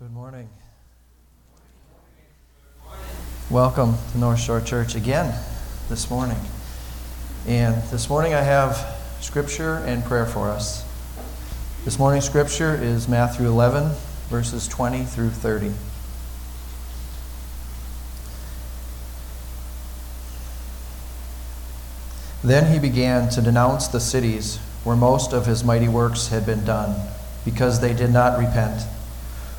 Good morning. Welcome to North Shore Church again this morning. And this morning I have scripture and prayer for us. This morning's scripture is Matthew 11, verses 20 through 30. Then he began to denounce the cities where most of his mighty works had been done, because they did not repent.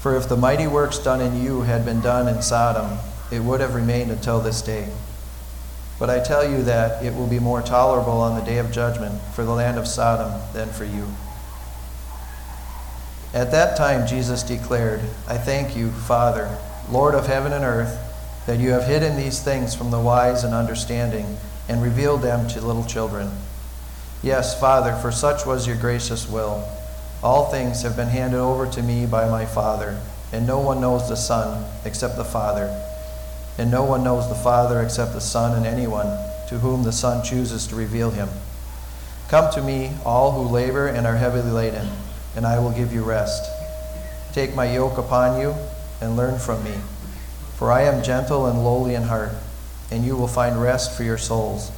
For if the mighty works done in you had been done in Sodom, it would have remained until this day. But I tell you that it will be more tolerable on the day of judgment for the land of Sodom than for you. At that time, Jesus declared, I thank you, Father, Lord of heaven and earth, that you have hidden these things from the wise and understanding and revealed them to little children. Yes, Father, for such was your gracious will. All things have been handed over to me by my Father, and no one knows the Son except the Father, and no one knows the Father except the Son and anyone to whom the Son chooses to reveal him. Come to me, all who labor and are heavily laden, and I will give you rest. Take my yoke upon you and learn from me, for I am gentle and lowly in heart, and you will find rest for your souls.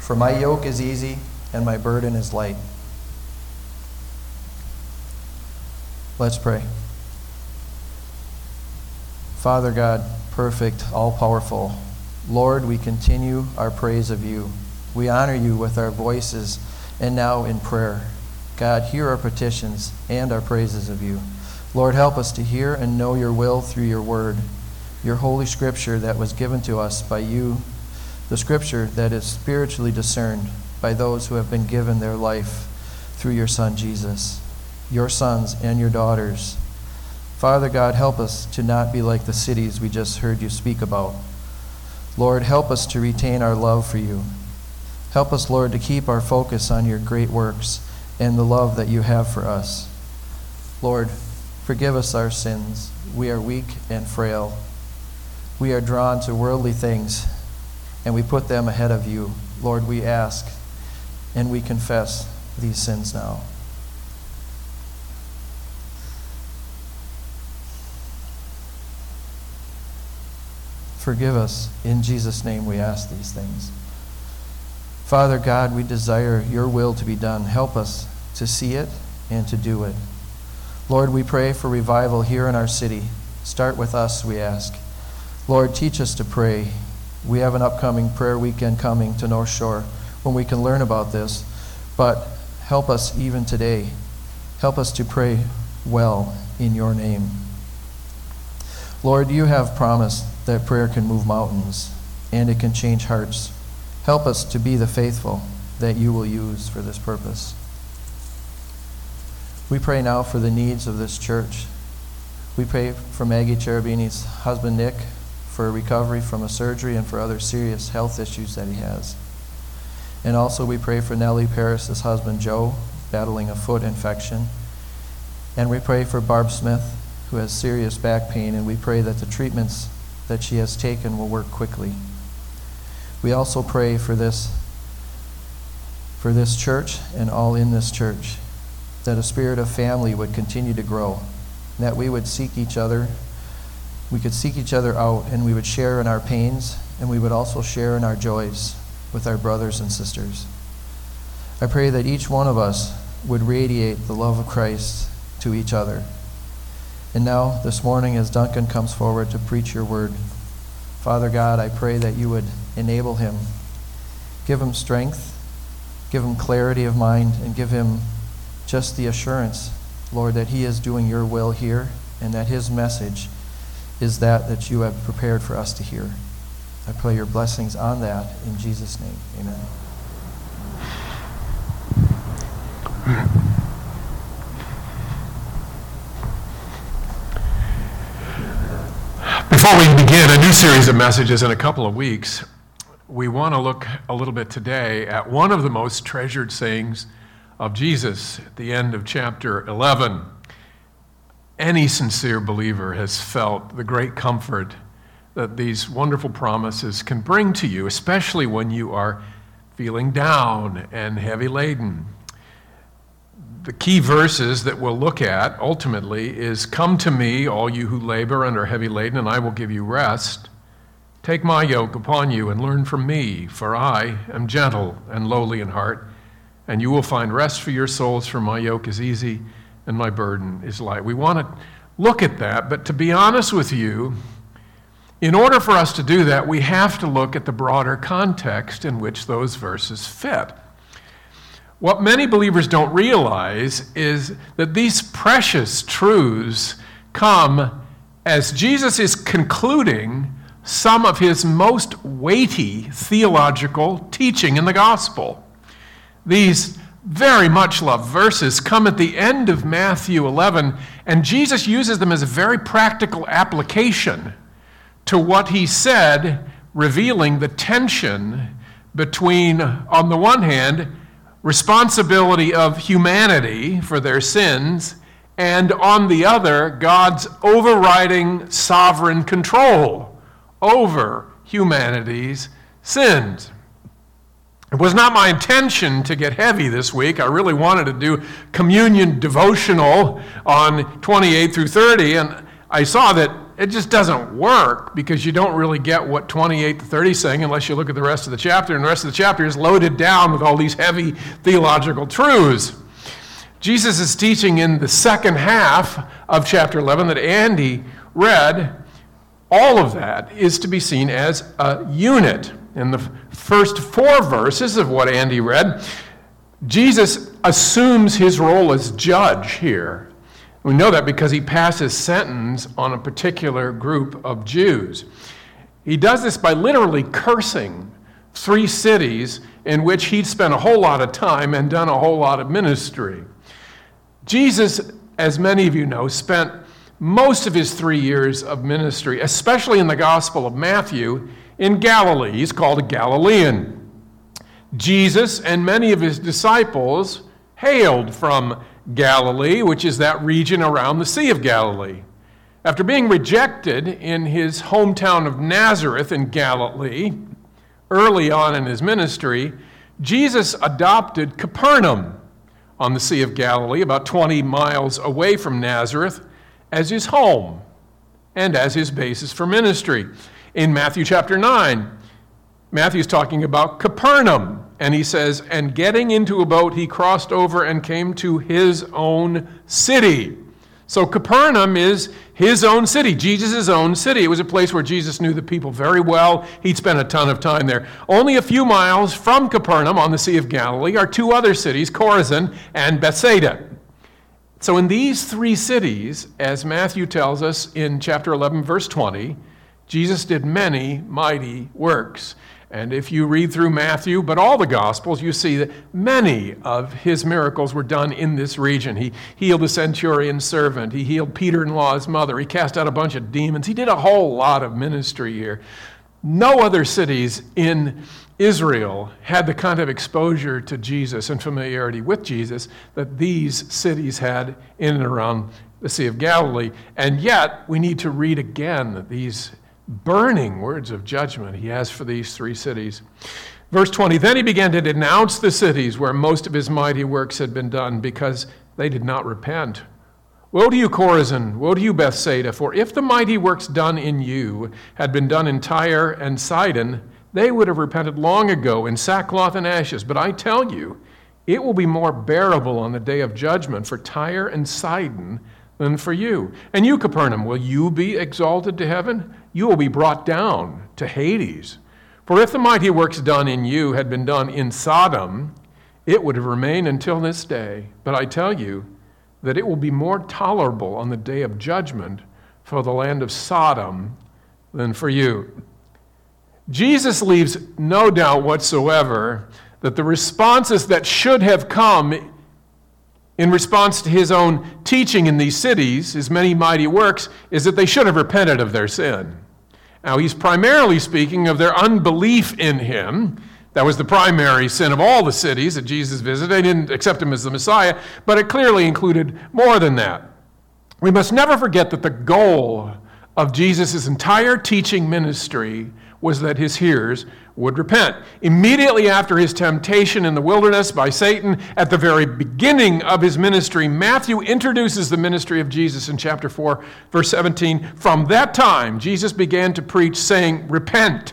For my yoke is easy and my burden is light. Let's pray. Father God, perfect, all powerful, Lord, we continue our praise of you. We honor you with our voices and now in prayer. God, hear our petitions and our praises of you. Lord, help us to hear and know your will through your word, your holy scripture that was given to us by you, the scripture that is spiritually discerned by those who have been given their life through your Son Jesus, your sons and your daughters. Father God, help us to not be like the cities we just heard you speak about. Lord, help us to retain our love for you. Help us, Lord, to keep our focus on your great works and the love that you have for us. Lord, forgive us our sins. We are weak and frail. We are drawn to worldly things, and we put them ahead of you. Lord, we ask and we confess these sins now. Forgive us. In Jesus' name we ask these things. Father God, we desire your will to be done. Help us to see it and to do it. Lord, we pray for revival here in our city. Start with us, we ask. Lord, teach us to pray. We have an upcoming prayer weekend coming to North Shore when we can learn about this, but help us even today. Help us to pray well in your name. Lord, you have promised that prayer can move mountains and it can change hearts. Help us to be the faithful that you will use for this purpose. We pray now for the needs of this church. We pray for Maggie Cherubini's husband, Nick, for recovery from a surgery and for other serious health issues that he has. And also, we pray for Nellie Paris's husband, Joe, battling a foot infection. And we pray for Barb Smith, who has serious back pain, and we pray that the treatments that she has taken will work quickly. We also pray for this for this church and all in this church that a spirit of family would continue to grow, that we would seek each other, we could seek each other out and we would share in our pains and we would also share in our joys with our brothers and sisters. I pray that each one of us would radiate the love of Christ to each other. And now, this morning, as Duncan comes forward to preach your word, Father God, I pray that you would enable him, give him strength, give him clarity of mind, and give him just the assurance, Lord, that he is doing your will here and that his message is that that you have prepared for us to hear. I pray your blessings on that in Jesus' name. Amen. Before we begin a new series of messages in a couple of weeks, we want to look a little bit today at one of the most treasured sayings of Jesus at the end of chapter 11. Any sincere believer has felt the great comfort that these wonderful promises can bring to you, especially when you are feeling down and heavy laden the key verses that we'll look at ultimately is Come to me, all you who labor and are heavy laden, and I will give you rest. Take my yoke upon you and learn from me, for I am gentle and lowly in heart, and you will find rest for your souls, for my yoke is easy and my burden is light. We want to look at that, but to be honest with you, in order for us to do that, we have to look at the broader context in which those verses fit. What many believers don't realize is that these precious truths come as Jesus is concluding some of his most weighty theological teaching in the gospel. These very much loved verses come at the end of Matthew 11, and Jesus uses them as a very practical application to what he said, revealing the tension between, on the one hand, responsibility of humanity for their sins, and on the other, God's overriding sovereign control over humanity's sins. It was not my intention to get heavy this week. I really wanted to do communion devotional on 28 through 30, and I saw that it just doesn't work because you don't really get what 28 to 30 is saying unless you look at the rest of the chapter. And the rest of the chapter is loaded down with all these heavy theological truths. Jesus is teaching in the second half of chapter 11 that Andy read. All of that is to be seen as a unit. In the first four verses of what Andy read, Jesus assumes his role as judge here we know that because he passes sentence on a particular group of Jews. He does this by literally cursing three cities in which he'd spent a whole lot of time and done a whole lot of ministry. Jesus, as many of you know, spent most of his three years of ministry, especially in the Gospel of Matthew, in Galilee. He's called a Galilean. Jesus and many of his disciples hailed from Galilee, which is that region around the Sea of Galilee. After being rejected in his hometown of Nazareth in Galilee, early on in his ministry, Jesus adopted Capernaum on the Sea of Galilee, about 20 miles away from Nazareth, as his home and as his basis for ministry. In Matthew chapter 9, Matthew's talking about Capernaum, and he says, And getting into a boat, he crossed over and came to his own city. So Capernaum is his own city, Jesus' own city. It was a place where Jesus knew the people very well. He'd spent a ton of time there. Only a few miles from Capernaum on the Sea of Galilee are two other cities, Chorazin and Bethsaida. So in these three cities, as Matthew tells us in chapter 11, verse 20, Jesus did many mighty works. And if you read through Matthew, but all the Gospels, you see that many of his miracles were done in this region. He healed the centurion's servant, he healed Peter in law's mother, he cast out a bunch of demons. He did a whole lot of ministry here. No other cities in Israel had the kind of exposure to Jesus and familiarity with Jesus that these cities had in and around the Sea of Galilee. And yet, we need to read again these burning words of judgment he has for these three cities. Verse 20 Then he began to denounce the cities where most of his mighty works had been done because they did not repent. Woe to you, Chorazin! Woe to you, Bethsaida! For if the mighty works done in you had been done in Tyre and Sidon, they would have repented long ago in sackcloth and ashes. But I tell you, it will be more bearable on the day of judgment for Tyre and Sidon than for you. And you, Capernaum, will you be exalted to heaven? You will be brought down to Hades. For if the mighty works done in you had been done in Sodom, it would have remained until this day. But I tell you that it will be more tolerable on the day of judgment for the land of Sodom than for you. Jesus leaves no doubt whatsoever that the responses that should have come in response to his own teaching in these cities, his many mighty works, is that they should have repented of their sin. Now, he's primarily speaking of their unbelief in him. That was the primary sin of all the cities that Jesus visited. They didn't accept him as the Messiah, but it clearly included more than that. We must never forget that the goal of Jesus' entire teaching ministry was that his hearers would repent. Immediately after his temptation in the wilderness by Satan, at the very beginning of his ministry, Matthew introduces the ministry of Jesus in chapter 4, verse 17. From that time, Jesus began to preach, saying, Repent,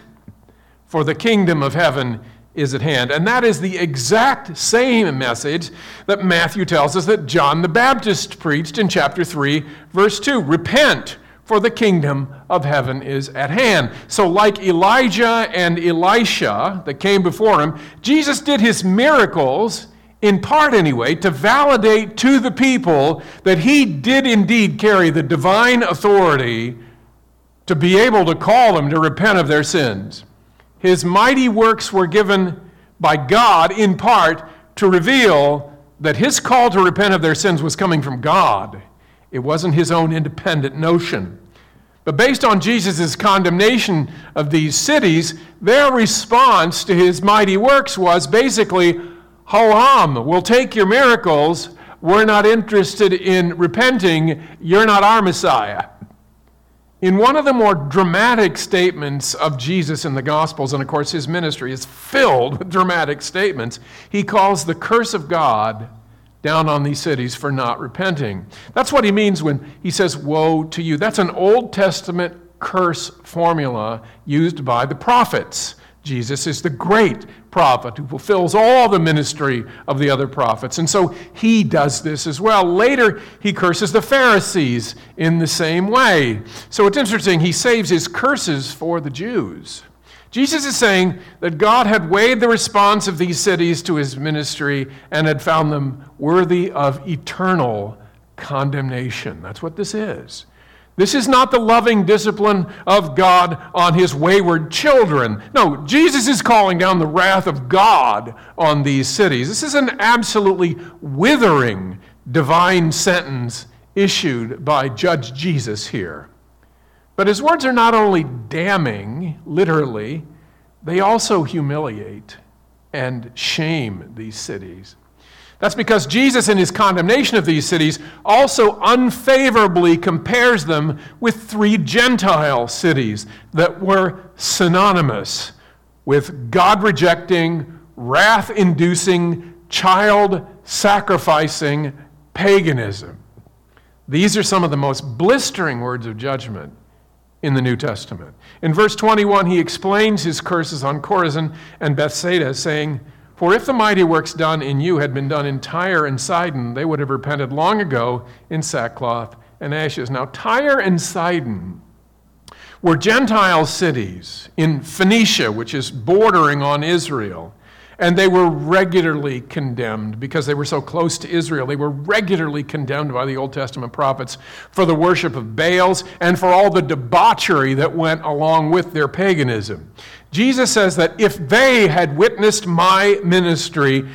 for the kingdom of heaven is at hand. And that is the exact same message that Matthew tells us that John the Baptist preached in chapter 3, verse 2. Repent for the kingdom of heaven is at hand. So, like Elijah and Elisha that came before him, Jesus did his miracles, in part anyway, to validate to the people that he did indeed carry the divine authority to be able to call them to repent of their sins. His mighty works were given by God in part to reveal that his call to repent of their sins was coming from God it wasn't his own independent notion. But based on Jesus' condemnation of these cities, their response to his mighty works was basically, Ho we'll take your miracles. We're not interested in repenting. You're not our Messiah. In one of the more dramatic statements of Jesus in the Gospels, and of course his ministry is filled with dramatic statements, he calls the curse of God down on these cities for not repenting. That's what he means when he says, Woe to you. That's an Old Testament curse formula used by the prophets. Jesus is the great prophet who fulfills all the ministry of the other prophets. And so he does this as well. Later, he curses the Pharisees in the same way. So it's interesting, he saves his curses for the Jews. Jesus is saying that God had weighed the response of these cities to his ministry and had found them worthy of eternal condemnation. That's what this is. This is not the loving discipline of God on his wayward children. No, Jesus is calling down the wrath of God on these cities. This is an absolutely withering divine sentence issued by Judge Jesus here. But his words are not only damning, literally, they also humiliate and shame these cities. That's because Jesus, in his condemnation of these cities, also unfavorably compares them with three Gentile cities that were synonymous with God rejecting, wrath inducing, child sacrificing paganism. These are some of the most blistering words of judgment in the New Testament. In verse 21, he explains his curses on Chorazin and Bethsaida, saying, For if the mighty works done in you had been done in Tyre and Sidon, they would have repented long ago in sackcloth and ashes. Now, Tyre and Sidon were Gentile cities in Phoenicia, which is bordering on Israel. And they were regularly condemned because they were so close to Israel. They were regularly condemned by the Old Testament prophets for the worship of Baals and for all the debauchery that went along with their paganism. Jesus says that if they had witnessed my ministry,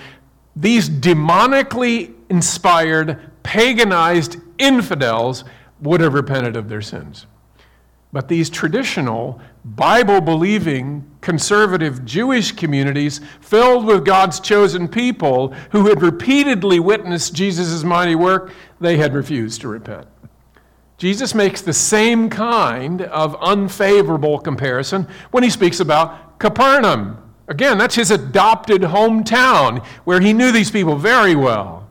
these demonically inspired, paganized infidels would have repented of their sins. But these traditional, Bible believing, conservative Jewish communities filled with God's chosen people who had repeatedly witnessed Jesus' mighty work, they had refused to repent. Jesus makes the same kind of unfavorable comparison when he speaks about Capernaum. Again, that's his adopted hometown where he knew these people very well.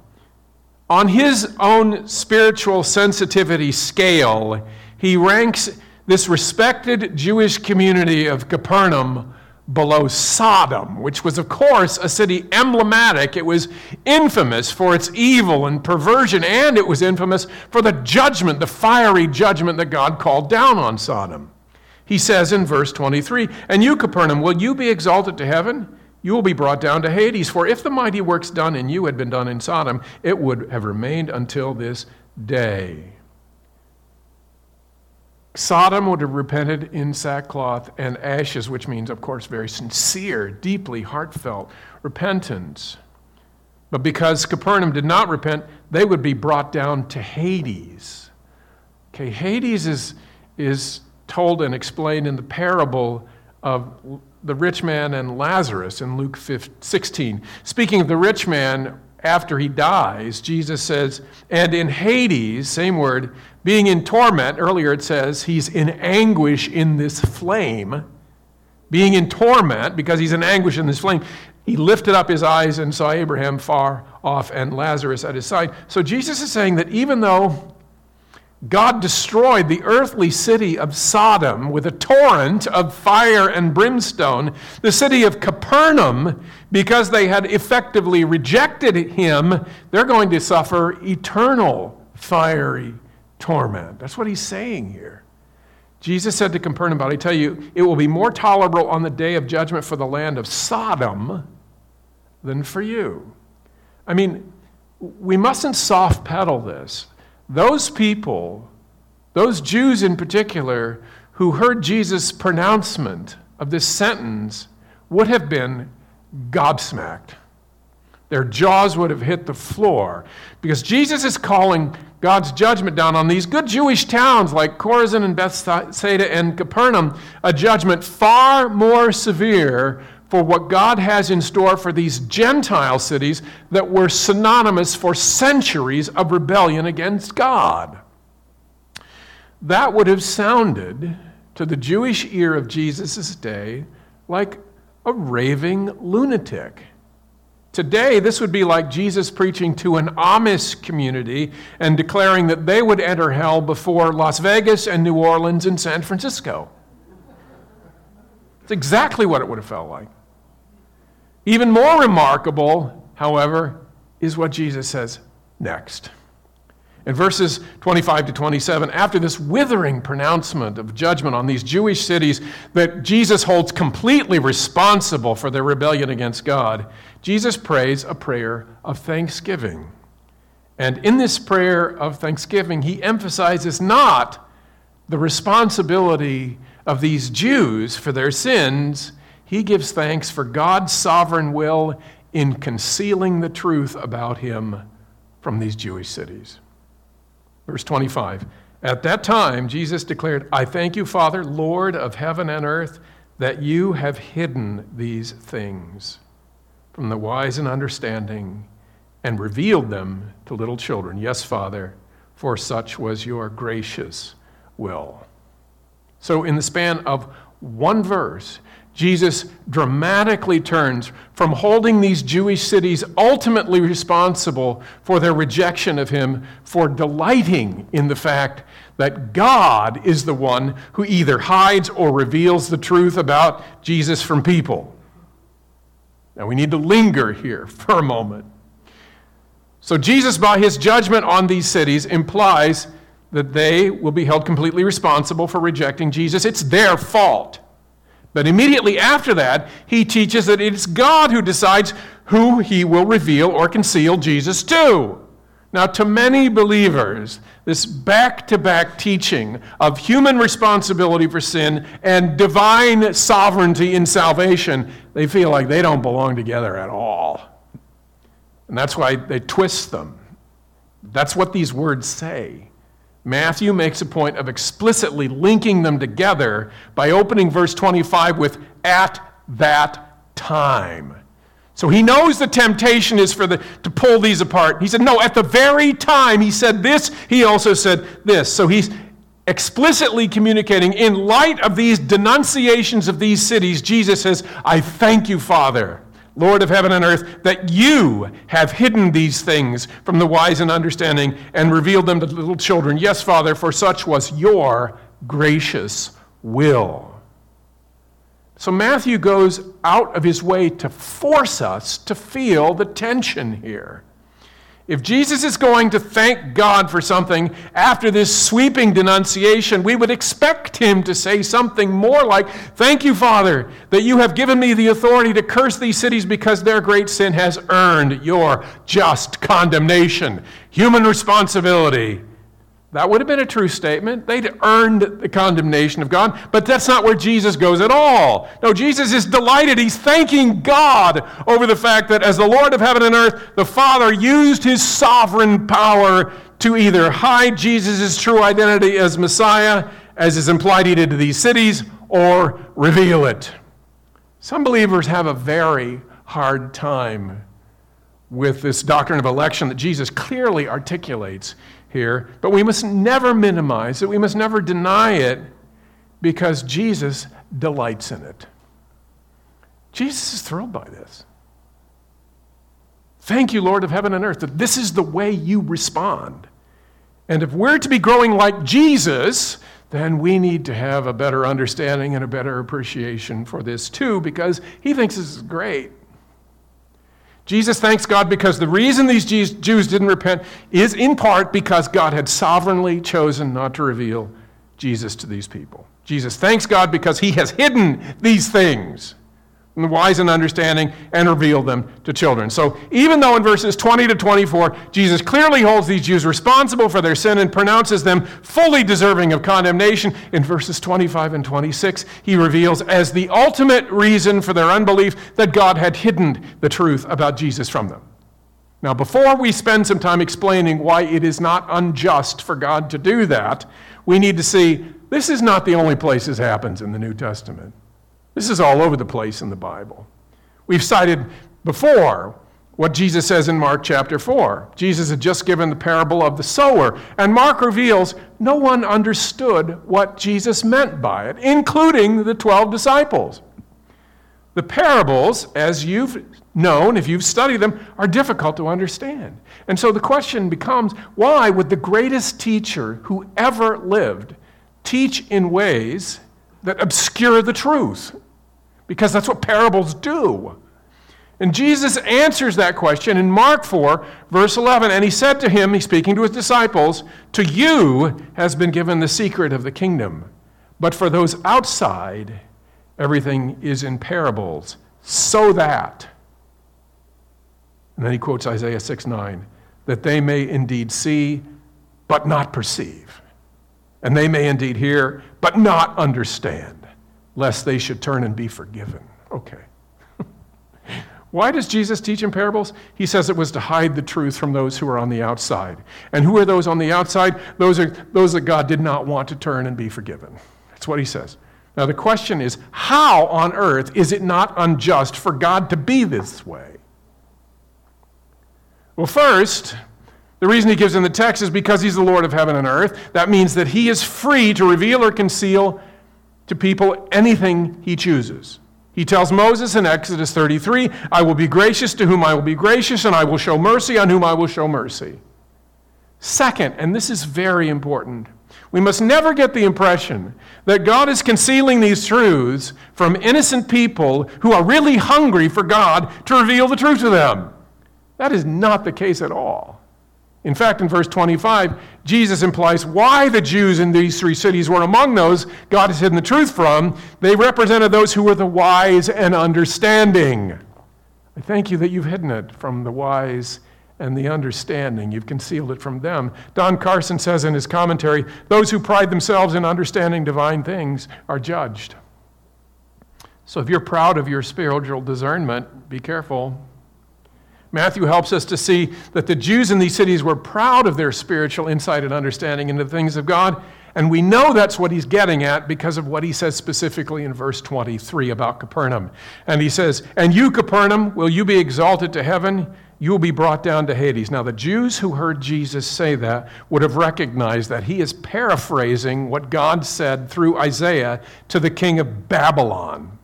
On his own spiritual sensitivity scale, he ranks this respected Jewish community of Capernaum below Sodom, which was, of course, a city emblematic. It was infamous for its evil and perversion, and it was infamous for the judgment, the fiery judgment that God called down on Sodom. He says in verse 23 And you, Capernaum, will you be exalted to heaven? You will be brought down to Hades. For if the mighty works done in you had been done in Sodom, it would have remained until this day. Sodom would have repented in sackcloth and ashes, which means, of course, very sincere, deeply heartfelt repentance. But because Capernaum did not repent, they would be brought down to Hades. Okay, Hades is, is told and explained in the parable of the rich man and Lazarus in Luke 16. Speaking of the rich man, after he dies, Jesus says, and in Hades, same word, being in torment, earlier it says he's in anguish in this flame. Being in torment because he's in anguish in this flame, he lifted up his eyes and saw Abraham far off and Lazarus at his side. So Jesus is saying that even though God destroyed the earthly city of Sodom with a torrent of fire and brimstone. The city of Capernaum, because they had effectively rejected him, they're going to suffer eternal fiery torment. That's what he's saying here. Jesus said to Capernaum, I tell you, it will be more tolerable on the day of judgment for the land of Sodom than for you. I mean, we mustn't soft pedal this. Those people, those Jews in particular, who heard Jesus' pronouncement of this sentence would have been gobsmacked. Their jaws would have hit the floor because Jesus is calling God's judgment down on these good Jewish towns like Chorazin and Bethsaida and Capernaum, a judgment far more severe for what God has in store for these Gentile cities that were synonymous for centuries of rebellion against God. That would have sounded to the Jewish ear of Jesus' day like a raving lunatic. Today, this would be like Jesus preaching to an Amish community and declaring that they would enter hell before Las Vegas and New Orleans and San Francisco. It's exactly what it would have felt like. Even more remarkable, however, is what Jesus says next. In verses 25 to 27, after this withering pronouncement of judgment on these Jewish cities that Jesus holds completely responsible for their rebellion against God, Jesus prays a prayer of thanksgiving. And in this prayer of thanksgiving, he emphasizes not the responsibility of these Jews for their sins, he gives thanks for God's sovereign will in concealing the truth about him from these Jewish cities. Verse 25 At that time, Jesus declared, I thank you, Father, Lord of heaven and earth, that you have hidden these things from the wise and understanding and revealed them to little children. Yes, Father, for such was your gracious will. So, in the span of one verse, Jesus dramatically turns from holding these Jewish cities ultimately responsible for their rejection of him for delighting in the fact that God is the one who either hides or reveals the truth about Jesus from people. Now we need to linger here for a moment. So, Jesus, by his judgment on these cities, implies that they will be held completely responsible for rejecting Jesus. It's their fault. But immediately after that, he teaches that it's God who decides who he will reveal or conceal Jesus to. Now, to many believers, this back to back teaching of human responsibility for sin and divine sovereignty in salvation, they feel like they don't belong together at all. And that's why they twist them. That's what these words say. Matthew makes a point of explicitly linking them together by opening verse 25 with at that time. So he knows the temptation is for the, to pull these apart. He said, No, at the very time he said this, he also said this. So he's explicitly communicating, in light of these denunciations of these cities, Jesus says, I thank you, Father Lord of heaven and earth, that you have hidden these things from the wise and understanding and revealed them to little children. Yes, Father, for such was your gracious will. So Matthew goes out of his way to force us to feel the tension here. If Jesus is going to thank God for something after this sweeping denunciation, we would expect him to say something more like, Thank you, Father, that you have given me the authority to curse these cities because their great sin has earned your just condemnation. Human responsibility That would have been a true statement. They'd earned the condemnation of God, but that's not where Jesus goes at all. No, Jesus is delighted. He's thanking God over the fact that as the Lord of heaven and earth, the Father used his sovereign power to either hide Jesus' true identity as Messiah, as is implied he did to these cities, or reveal it. Some believers have a very hard time with this doctrine of election that Jesus clearly articulates here, but we must never minimize it. We must never deny it because Jesus delights in it. Jesus is thrilled by this. Thank you, Lord of heaven and earth, that this is the way you respond. And if we're to be growing like Jesus, then we need to have a better understanding and a better appreciation for this too, because he thinks this is great. Jesus thanks God because the reason these Jews didn't repent is in part because God had sovereignly chosen not to reveal Jesus to these people. Jesus thanks God because he has hidden these things and wise and understanding and reveal them to children. So even though in verses 20 to 24, Jesus clearly holds these Jews responsible for their sin and pronounces them fully deserving of condemnation, in verses 25 and 26, he reveals as the ultimate reason for their unbelief that God had hidden the truth about Jesus from them. Now, before we spend some time explaining why it is not unjust for God to do that, we need to see this is not the only place this happens in the New Testament. This is all over the place in the Bible. We've cited before what Jesus says in Mark chapter 4. Jesus had just given the parable of the sower, and Mark reveals no one understood what Jesus meant by it, including the 12 disciples. The parables, as you've known, if you've studied them, are difficult to understand. And so the question becomes why would the greatest teacher who ever lived teach in ways that obscure the truth? Because that's what parables do. And Jesus answers that question in Mark 4, verse 11. And he said to him, he's speaking to his disciples, To you has been given the secret of the kingdom. But for those outside, everything is in parables, so that. And then he quotes Isaiah 6 9, that they may indeed see, but not perceive. And they may indeed hear, but not understand, lest they should turn and be forgiven. Okay. Why does Jesus teach in parables? He says it was to hide the truth from those who are on the outside. And who are those on the outside? Those are those that God did not want to turn and be forgiven. That's what he says. Now the question is, how on earth is it not unjust for God to be this way? Well, first, the reason he gives in the text is because he's the Lord of heaven and earth. That means that he is free to reveal or conceal to people anything he chooses. He tells Moses in Exodus 33, I will be gracious to whom I will be gracious, and I will show mercy on whom I will show mercy. Second, and this is very important, we must never get the impression that God is concealing these truths from innocent people who are really hungry for God to reveal the truth to them. That is not the case at all. In fact, in verse 25, Jesus implies why the Jews in these three cities were among those God has hidden the truth from. They represented those who were the wise and understanding. I thank you that you've hidden it from the wise and the understanding. You've concealed it from them. Don Carson says in his commentary those who pride themselves in understanding divine things are judged. So if you're proud of your spiritual discernment, be careful. Matthew helps us to see that the Jews in these cities were proud of their spiritual insight and understanding into the things of God. And we know that's what he's getting at because of what he says specifically in verse 23 about Capernaum. And he says, And you, Capernaum, will you be exalted to heaven? You will be brought down to Hades. Now, the Jews who heard Jesus say that would have recognized that he is paraphrasing what God said through Isaiah to the king of Babylon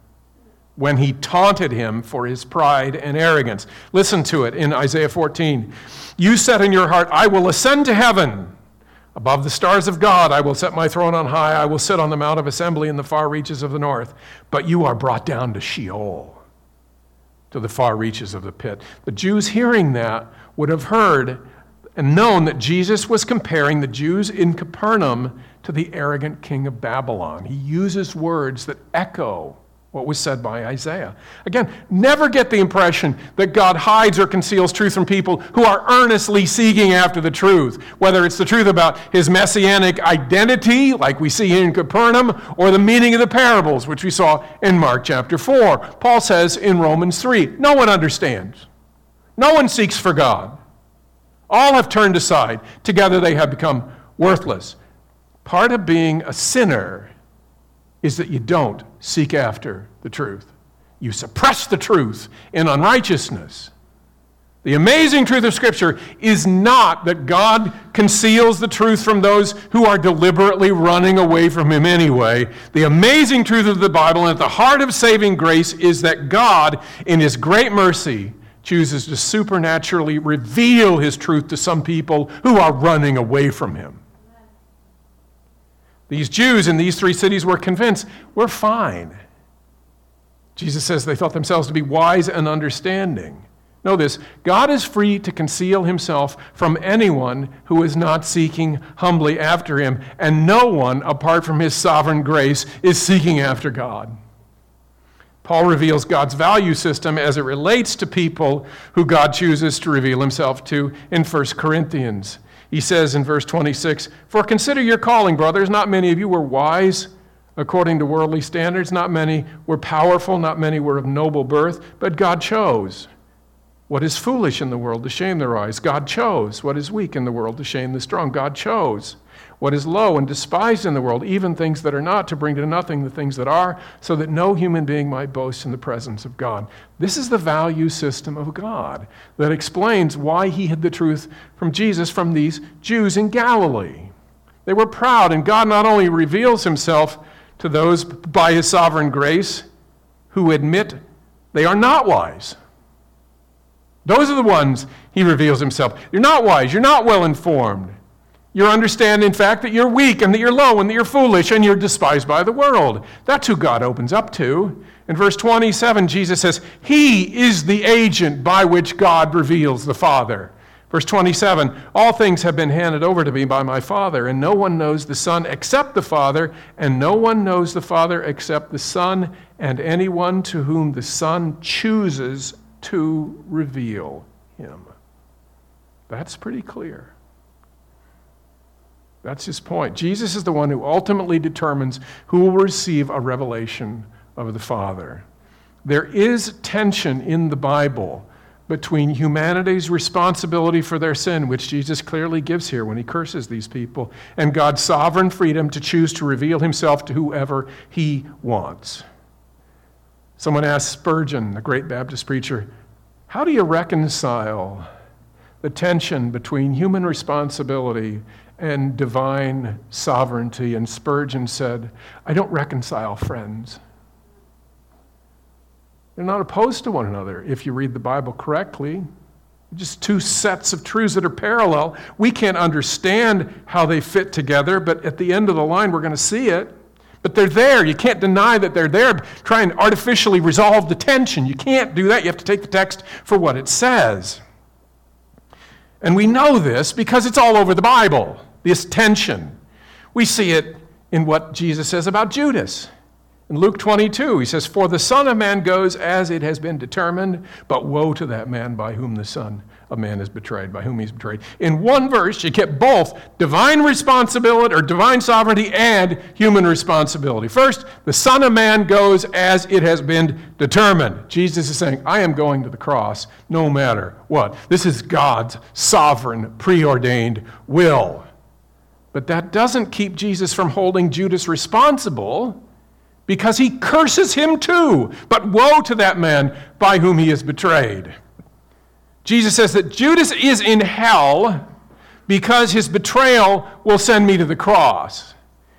when he taunted him for his pride and arrogance. Listen to it in Isaiah 14. You said in your heart, I will ascend to heaven. Above the stars of God, I will set my throne on high. I will sit on the Mount of Assembly in the far reaches of the north. But you are brought down to Sheol, to the far reaches of the pit. The Jews hearing that would have heard and known that Jesus was comparing the Jews in Capernaum to the arrogant king of Babylon. He uses words that echo what was said by Isaiah. Again, never get the impression that God hides or conceals truth from people who are earnestly seeking after the truth, whether it's the truth about his messianic identity, like we see in Capernaum, or the meaning of the parables, which we saw in Mark chapter 4. Paul says in Romans 3 no one understands, no one seeks for God. All have turned aside. Together they have become worthless. Part of being a sinner is that you don't seek after the truth. You suppress the truth in unrighteousness. The amazing truth of Scripture is not that God conceals the truth from those who are deliberately running away from Him anyway. The amazing truth of the Bible and at the heart of saving grace is that God, in His great mercy, chooses to supernaturally reveal His truth to some people who are running away from Him. These Jews in these three cities were convinced we're fine. Jesus says they thought themselves to be wise and understanding. Know this God is free to conceal himself from anyone who is not seeking humbly after him, and no one, apart from his sovereign grace, is seeking after God. Paul reveals God's value system as it relates to people who God chooses to reveal himself to in 1 Corinthians. He says in verse 26 For consider your calling, brothers. Not many of you were wise according to worldly standards, not many were powerful, not many were of noble birth, but God chose what is foolish in the world to shame their eyes. God chose what is weak in the world to shame the strong. God chose what is low and despised in the world, even things that are not, to bring to nothing the things that are, so that no human being might boast in the presence of God. This is the value system of God that explains why he hid the truth from Jesus from these Jews in Galilee. They were proud, and God not only reveals himself to those by his sovereign grace who admit they are not wise. Those are the ones he reveals himself. You're not wise. You're not well informed. You understand, in fact, that you're weak and that you're low and that you're foolish and you're despised by the world. That's who God opens up to. In verse 27, Jesus says, He is the agent by which God reveals the Father. Verse 27 All things have been handed over to me by my Father, and no one knows the Son except the Father, and no one knows the Father except the Son, and anyone to whom the Son chooses to reveal him. That's pretty clear. That's his point. Jesus is the one who ultimately determines who will receive a revelation of the Father. There is tension in the Bible between humanity's responsibility for their sin, which Jesus clearly gives here when he curses these people, and God's sovereign freedom to choose to reveal himself to whoever he wants. Someone asked Spurgeon, the great Baptist preacher, how do you reconcile the tension between human responsibility and divine sovereignty. And Spurgeon said, I don't reconcile friends. They're not opposed to one another if you read the Bible correctly. Just two sets of truths that are parallel. We can't understand how they fit together, but at the end of the line, we're going to see it. But they're there. You can't deny that they're there. Try and artificially resolve the tension. You can't do that. You have to take the text for what it says. And we know this because it's all over the Bible, this tension. We see it in what Jesus says about Judas. In Luke 22, he says, For the Son of Man goes as it has been determined, but woe to that man by whom the Son of Man is betrayed, by whom he's betrayed. In one verse, you get both divine responsibility or divine sovereignty and human responsibility. First, the Son of Man goes as it has been determined. Jesus is saying, I am going to the cross no matter what. This is God's sovereign, preordained will. But that doesn't keep Jesus from holding Judas responsible because he curses him too. But woe to that man by whom he is betrayed. Jesus says that Judas is in hell because his betrayal will send me to the cross.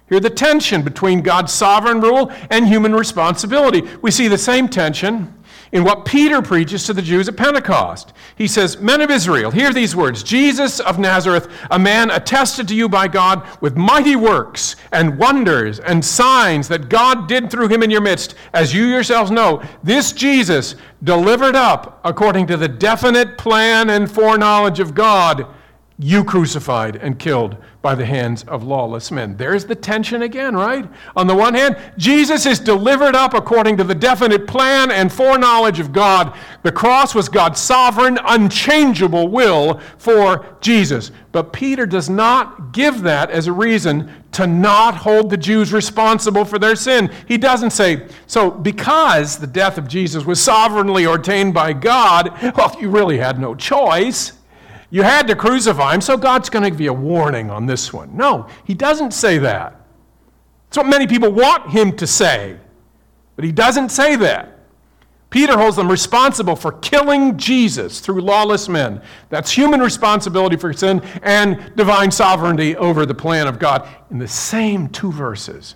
Here, the tension between God's sovereign rule and human responsibility. We see the same tension in what Peter preaches to the Jews at Pentecost. He says, Men of Israel, hear these words Jesus of Nazareth, a man attested to you by God with mighty works and wonders and signs that God did through him in your midst, as you yourselves know. This Jesus, delivered up according to the definite plan and foreknowledge of God, you crucified and killed by the hands of lawless men. There's the tension again, right? On the one hand, Jesus is delivered up according to the definite plan and foreknowledge of God. The cross was God's sovereign, unchangeable will for Jesus. But Peter does not give that as a reason to not hold the Jews responsible for their sin. He doesn't say, so because the death of Jesus was sovereignly ordained by God, well, you really had no choice. You had to crucify him, so God's going to give you a warning on this one. No, he doesn't say that. It's what many people want him to say, but he doesn't say that. Peter holds them responsible for killing Jesus through lawless men. That's human responsibility for sin and divine sovereignty over the plan of God in the same two verses.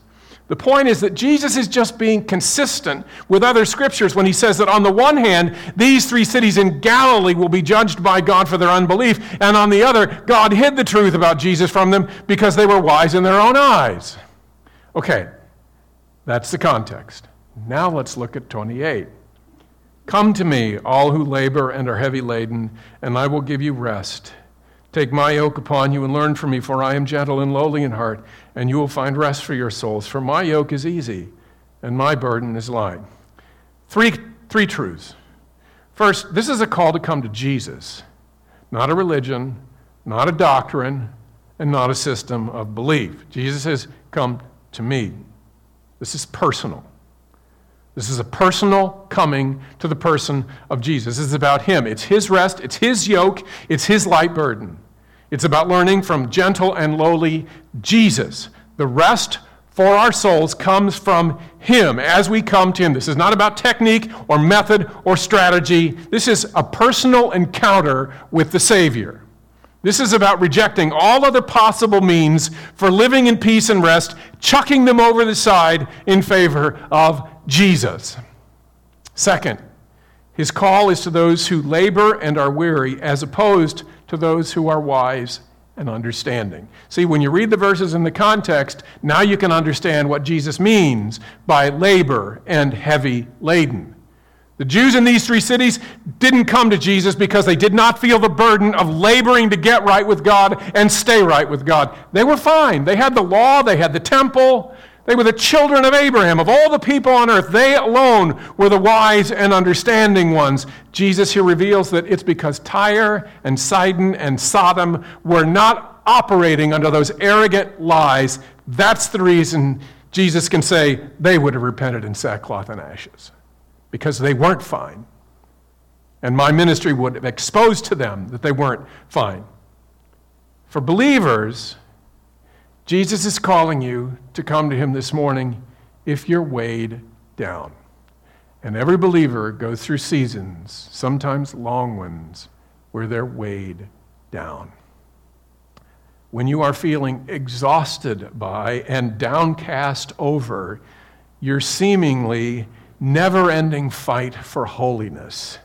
The point is that Jesus is just being consistent with other scriptures when he says that on the one hand, these three cities in Galilee will be judged by God for their unbelief, and on the other, God hid the truth about Jesus from them because they were wise in their own eyes. Okay, that's the context. Now let's look at 28. Come to me, all who labor and are heavy laden, and I will give you rest. Take my yoke upon you and learn from me, for I am gentle and lowly in heart and you will find rest for your souls. For my yoke is easy, and my burden is light. Three, three truths. First, this is a call to come to Jesus, not a religion, not a doctrine, and not a system of belief. Jesus says, Come to me. This is personal. This is a personal coming to the person of Jesus. This is about Him. It's His rest, it's His yoke, it's His light burden. It's about learning from gentle and lowly Jesus. The rest for our souls comes from Him as we come to Him. This is not about technique or method or strategy. This is a personal encounter with the Savior. This is about rejecting all other possible means for living in peace and rest, chucking them over the side in favor of Jesus. Second, his call is to those who labor and are weary, as opposed to those who are wise and understanding. See, when you read the verses in the context, now you can understand what Jesus means by labor and heavy laden. The Jews in these three cities didn't come to Jesus because they did not feel the burden of laboring to get right with God and stay right with God. They were fine. They had the law, they had the temple, they were the children of Abraham. Of all the people on earth, they alone were the wise and understanding ones. Jesus here reveals that it's because Tyre and Sidon and Sodom were not operating under those arrogant lies. That's the reason Jesus can say they would have repented in sackcloth and ashes, because they weren't fine. And my ministry would have exposed to them that they weren't fine. For believers, Jesus is calling you to come to him this morning if you're weighed down. And every believer goes through seasons, sometimes long ones, where they're weighed down. When you are feeling exhausted by and downcast over your seemingly never ending fight for holiness,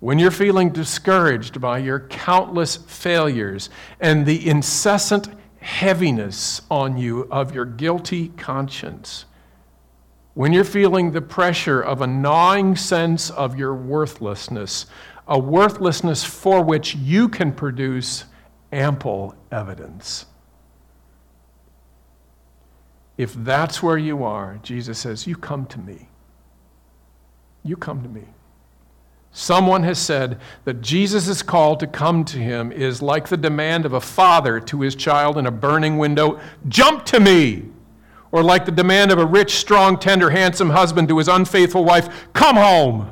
when you're feeling discouraged by your countless failures and the incessant heaviness on you of your guilty conscience, when you're feeling the pressure of a gnawing sense of your worthlessness, a worthlessness for which you can produce ample evidence. If that's where you are, Jesus says, You come to me. You come to me. Someone has said that Jesus' call to come to him is like the demand of a father to his child in a burning window jump to me! Or like the demand of a rich, strong, tender, handsome husband to his unfaithful wife come home!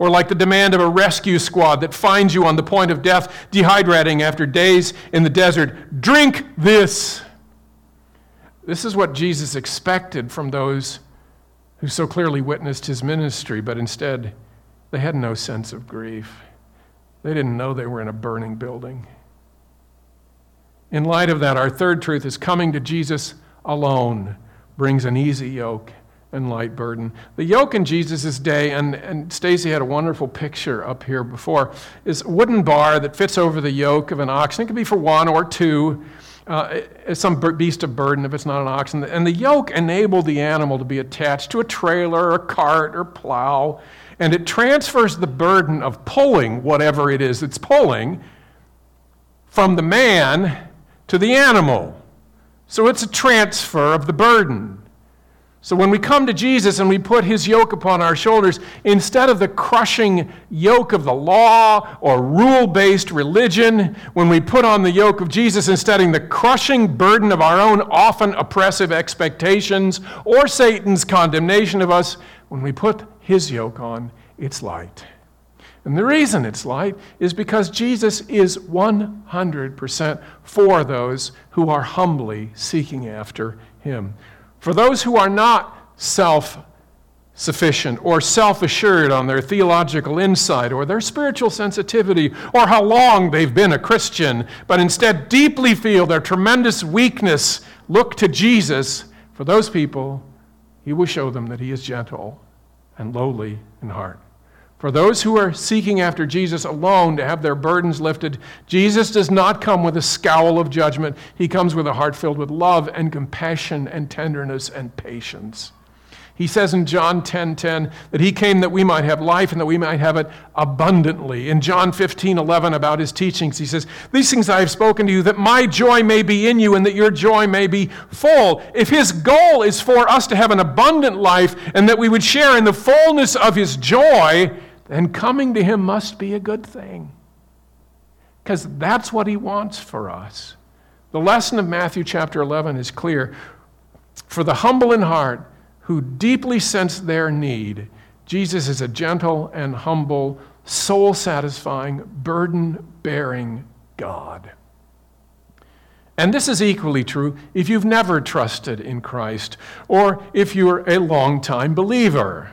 Or like the demand of a rescue squad that finds you on the point of death, dehydrating after days in the desert drink this! This is what Jesus expected from those who so clearly witnessed his ministry, but instead, they had no sense of grief. They didn't know they were in a burning building. In light of that, our third truth is coming to Jesus alone brings an easy yoke and light burden. The yoke in Jesus' day, and, and Stacy had a wonderful picture up here before, is a wooden bar that fits over the yoke of an oxen. It could be for one or two. Uh, some beast of burden if it's not an oxen. And the yoke enabled the animal to be attached to a trailer, or cart, or plow and it transfers the burden of pulling whatever it is it's pulling from the man to the animal. So it's a transfer of the burden. So when we come to Jesus and we put his yoke upon our shoulders, instead of the crushing yoke of the law or rule based religion, when we put on the yoke of Jesus instead of the crushing burden of our own often oppressive expectations or Satan's condemnation of us, when we put his yoke on, it's light. And the reason it's light is because Jesus is 100% for those who are humbly seeking after him. For those who are not self sufficient or self assured on their theological insight or their spiritual sensitivity or how long they've been a Christian, but instead deeply feel their tremendous weakness, look to Jesus. For those people, He will show them that He is gentle and lowly in heart. For those who are seeking after Jesus alone to have their burdens lifted, Jesus does not come with a scowl of judgment. He comes with a heart filled with love and compassion and tenderness and patience. He says in John 10:10 10, 10, that he came that we might have life and that we might have it abundantly. In John 15:11 about his teachings, he says, "These things I have spoken to you that my joy may be in you and that your joy may be full." If his goal is for us to have an abundant life and that we would share in the fullness of his joy, then coming to him must be a good thing. Because that's what he wants for us. The lesson of Matthew chapter 11 is clear. For the humble in heart, who deeply sense their need, Jesus is a gentle and humble, soul satisfying, burden bearing God. And this is equally true if you've never trusted in Christ or if you're a long-time believer.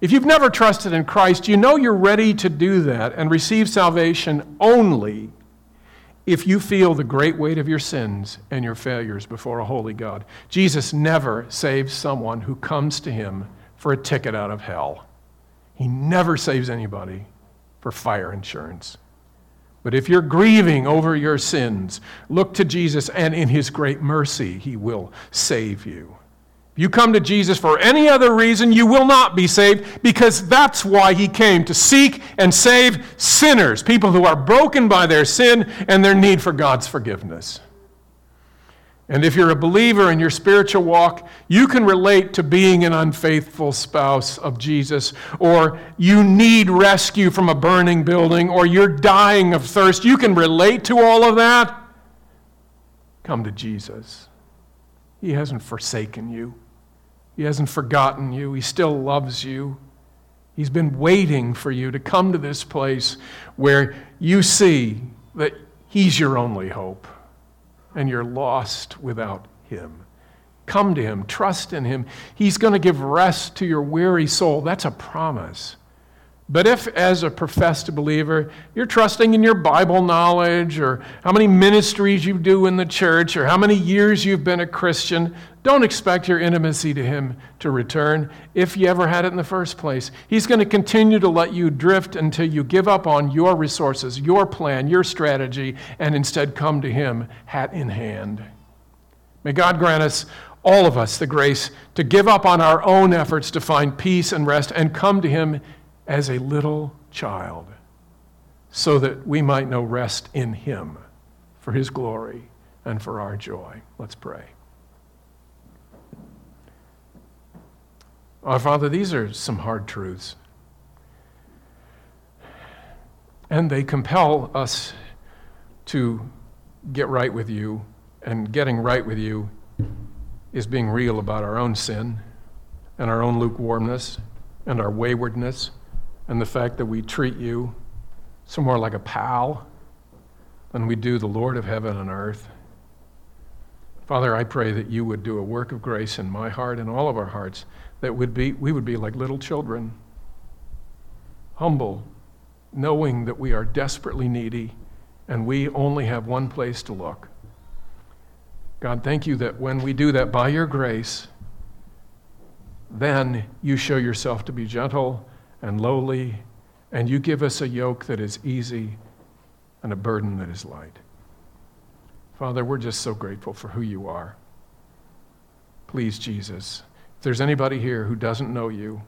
If you've never trusted in Christ, you know you're ready to do that and receive salvation only if you feel the great weight of your sins and your failures before a holy God. Jesus never saves someone who comes to him for a ticket out of hell. He never saves anybody for fire insurance. But if you're grieving over your sins, look to Jesus, and in his great mercy, he will save you you come to Jesus for any other reason, you will not be saved because that's why he came to seek and save sinners, people who are broken by their sin and their need for God's forgiveness. And if you're a believer in your spiritual walk, you can relate to being an unfaithful spouse of Jesus, or you need rescue from a burning building, or you're dying of thirst. You can relate to all of that. Come to Jesus. He hasn't forsaken you. He hasn't forgotten you. He still loves you. He's been waiting for you to come to this place where you see that He's your only hope and you're lost without Him. Come to Him, trust in Him. He's going to give rest to your weary soul. That's a promise. But if, as a professed believer, you're trusting in your Bible knowledge or how many ministries you do in the church or how many years you've been a Christian, don't expect your intimacy to Him to return if you ever had it in the first place. He's going to continue to let you drift until you give up on your resources, your plan, your strategy, and instead come to Him hat in hand. May God grant us, all of us, the grace to give up on our own efforts to find peace and rest and come to Him as a little child so that we might know rest in Him for His glory and for our joy. Let's pray. Our Father, these are some hard truths. And they compel us to get right with you. And getting right with you is being real about our own sin and our own lukewarmness and our waywardness and the fact that we treat you some more like a pal than we do the Lord of heaven and earth. Father, I pray that you would do a work of grace in my heart and all of our hearts, that would be, we would be like little children, humble, knowing that we are desperately needy and we only have one place to look. God, thank you that when we do that by your grace, then you show yourself to be gentle and lowly, and you give us a yoke that is easy and a burden that is light. Father, we're just so grateful for who you are. Please, Jesus, if there's anybody here who doesn't know you,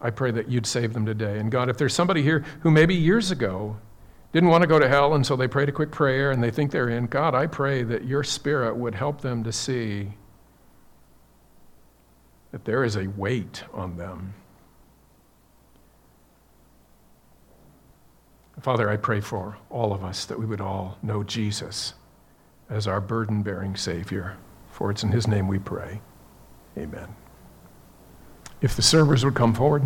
I pray that you'd save them today. And God, if there's somebody here who maybe years ago didn't want to go to hell, and so they prayed a quick prayer and they think they're in. God, I pray that your spirit would help them to see that there is a weight on them. Father, I pray for all of us that we would all know Jesus as our burden bearing Savior. For it's in His name we pray. Amen. If the servers would come forward.